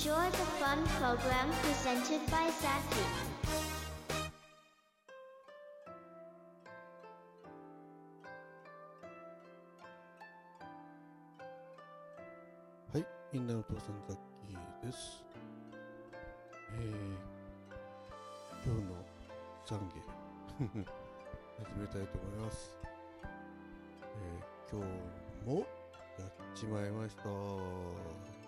Enjoy the fun program presented by Zaki. はい、みんなのお父さんザッキーです。えー、今日の懺悔始めたいと思います。えー、今日もやっちまいました。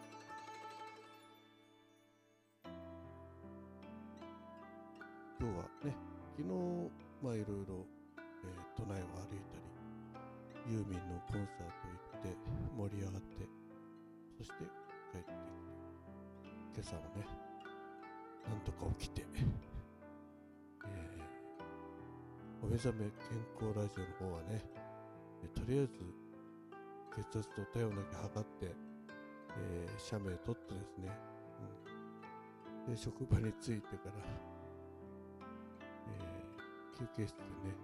今日はね、昨日、まあいろいろ、え都内を歩いたり、ユーミンのコンサート行って盛り上がって、そして帰ってきて、今朝はね、なんとか起きて、えーお目覚め健康ラジオの方はね、とりあえず血圧と体温だけ測って、えー、写メ撮ってですね、うん、で職場に着いてから、休憩室でね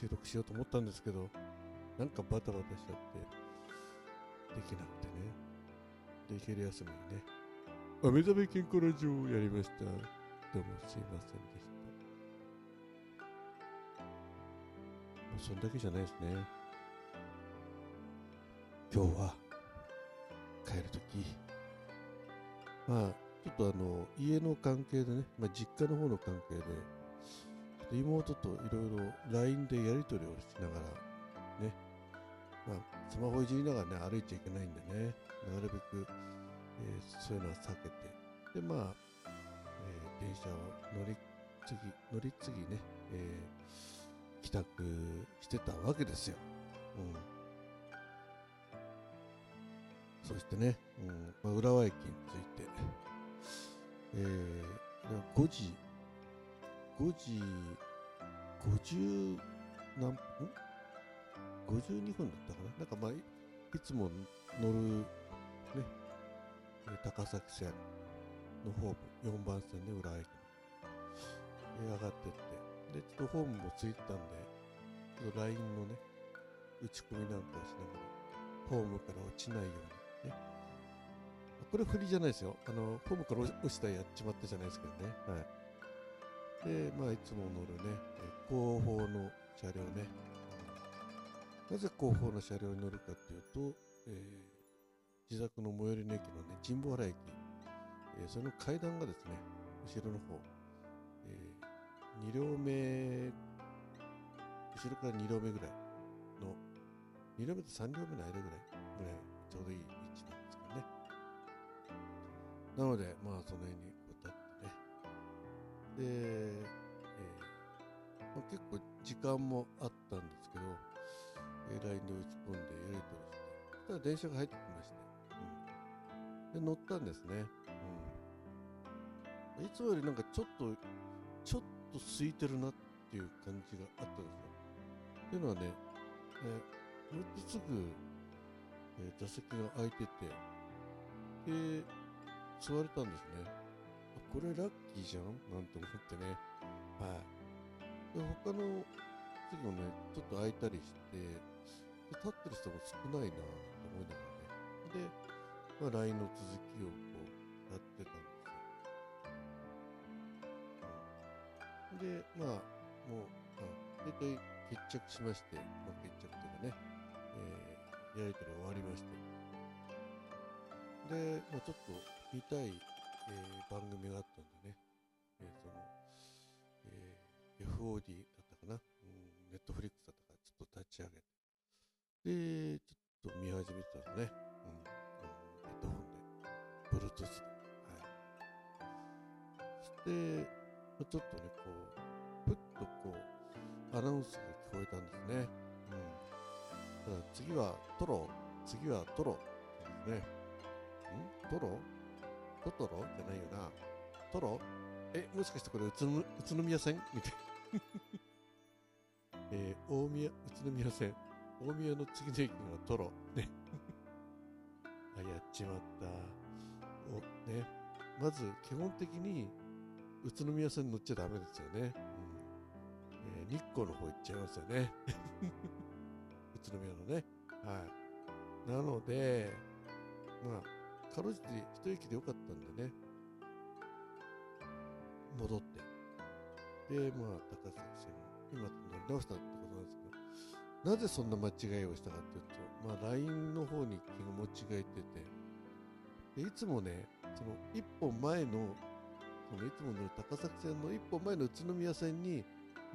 収録しようと思ったんですけどなんかバタバタしちゃってできなくてね。で昼休みにねお目覚め健康ラジオをやりました。どうもすいませんでした。もうそんだけじゃないですね。今日は帰るときまあちょっとあの家の関係でね、まあ、実家の方の関係で妹といろいろ LINE でやり取りをしながらねまあスマホいじりながらね歩いちゃいけないんでねなるべく、えーそういうのは避けてでまあ、えー電車を乗り継ぎ乗り継ぎね、えー帰宅してたわけですよ、うん、そしてね、うんまあ、浦和駅に着いて、えー、5時5時50何分52分だったかななんかまあいつも乗るね高崎線のホーム4番線で浦和駅に、上がってってでちょっとホームもついてたんでちょっと LINE のね打ち込みなんかをしながらホームから落ちないようにね。これ振りじゃないですよ。あのホームから落ち落ちたらやっちまったじゃないですけどね。はい。でまあいつも乗るね後方の車両ねなぜ後方の車両に乗るかっていうと、えー自宅の最寄りの駅のね、神保原駅、えーその階段がですね、後ろの方、え2両目、後ろから2両目ぐらいの、2両目と3両目の間ぐらい、ぐらい、ちょうどいい位置なんですけどね。なので、まあ、その辺に。で、えーまあ、結構時間もあったんですけど、えー LINE で打ち込んでやり取りして、そしたら電車が入ってきまして、うん、で乗ったんですね、うん、いつもよりなんかちょっとちょっと空いてるなっていう感じがあったんですよ。っていうのはね、えー乗ってすぐ、えー座席が空いててで座れたんですね。あこれラッキーじゃん？なんて思ってね。はい。で他の席もねちょっと空いたりしてで立ってる人も少ないなと思いながらね。で、まあ、LINE の続きをこうやってたんですよ、うんでまあもう、まあ、大体決着しまして、まあ、決着というかね、えーやりとり終わりまして。で、まあ、ちょっと見たい、えー番組があったんでね、えーその、えー FOD だったかな、うん、ネットフリックスだったかちょっと立ち上げて。でちょっと見始めてたんですね、うん、あのヘッドホンで。Bluetooth で、はい、そしてちょっとねこうふっとこうアナウンスが聞こえたんですね、うん、ただ次はトロ次はトロですね。ん？トロ？トトロ？じゃないよな。トロ？えもしかしてこれ宇都宇都宮線？みたいな。えー大宮宇都宮線。大宮の次の駅がトロ。ね。あやっちまった。おね。まず基本的に宇都宮線乗っちゃダメですよね、うん。えー日光の方行っちゃいますよね。宇都宮のね。はい。なのでまあかろうじて一息でよかったんでね、戻って、で、まあ、高崎線、今乗り直したってことなんですけど、なぜそんな間違いをしたかっていうと、まあ、LINE の方に気が持ちがいてて、でいつもね、その一本前の、そのいつも乗る高崎線の一本前の宇都宮線に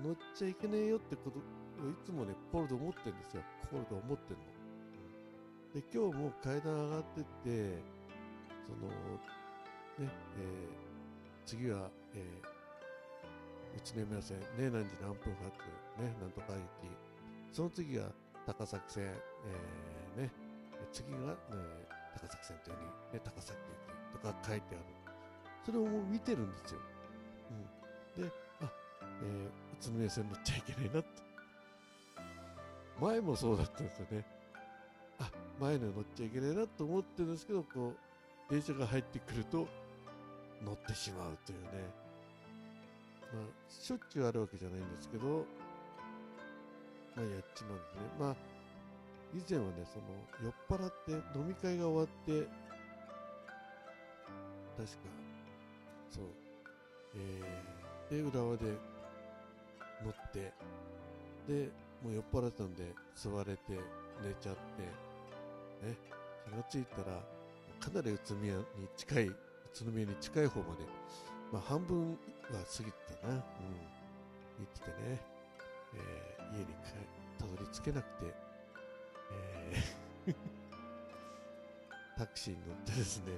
乗っちゃいけねえよってことをいつもね、心で思ってるんですよ。心で思ってるの。で、今日も階段上がってって、その、ね、えー次は、えー、宇都宮線、ね、何時何分発、ね、なんとか駅。その次が高崎線、えー、ね、次が、ね、高崎線というふうに、ね、高崎駅とか書いてある。それをもう見てるんですよ。うん。で、あ、えー、宇都宮線乗っちゃいけないなって。前もそうだったんですよね。あ、前の乗っちゃいけないなと思ってるんですけど、こう、電車が入ってくると、乗ってしまうというね。まあ、しょっちゅうあるわけじゃないんですけど、まあ、やっちまうんですね。まあ、以前はね、その、酔っ払って飲み会が終わって、確か、そう、えー、で、浦和で乗って、で、もう酔っ払ったんで、座れて、寝ちゃって、ね、気がついたら、かなり宇都宮に近い、宇都宮に近い方まで、まあ半分は過ぎてたな、うん、行っててね、えー家にたどり着けなくて、えー タクシーに乗ってですね、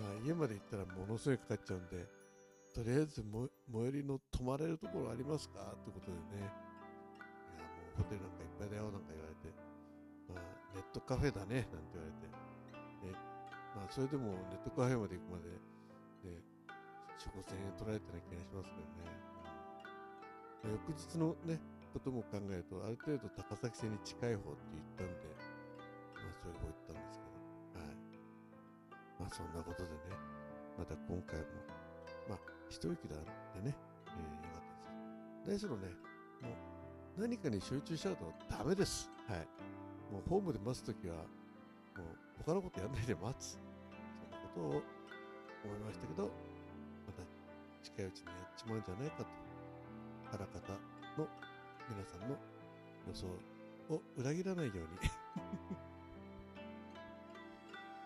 まあ家まで行ったらものすごいかかっちゃうんで、とりあえず最寄りの泊まれるところありますか？ってことでね、いやもうホテルなんかいっぱいだよなんか言われて、まあネットカフェだねなんて言われて、それでもネットカフェまで行くまで、ね、4、5千円取られてない気がしますけどね。翌日のね、ことも考えると、ある程度高崎線に近い方って言ったんで、まあそういう方行ったんですけど、はい。まあそんなことでね、また今回も、まあ一息だってね、えー、よかったです。何しろね、もう何かに集中しちゃうとダメです。はい。もうホームで待つときは、もう他のことやんないで待つ。ことを思いましたけど、また近いうちにやっちまうんじゃないかと、あらかたの皆さんの予想を裏切らないように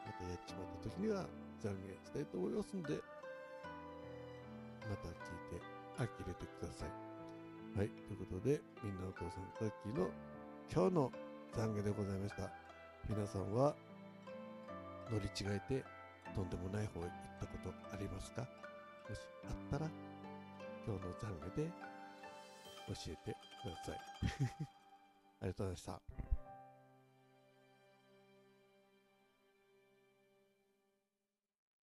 またやっちまった時には懺悔したいと思いますので、また聞いて呆れてください。はい、ということで、みんなお父さんタッキーの今日の懺悔でございました。皆さんは乗り違えてとんでもない方へ行ったことありますか？もしあったら今日の懺悔で教えてください。ありがとうございました。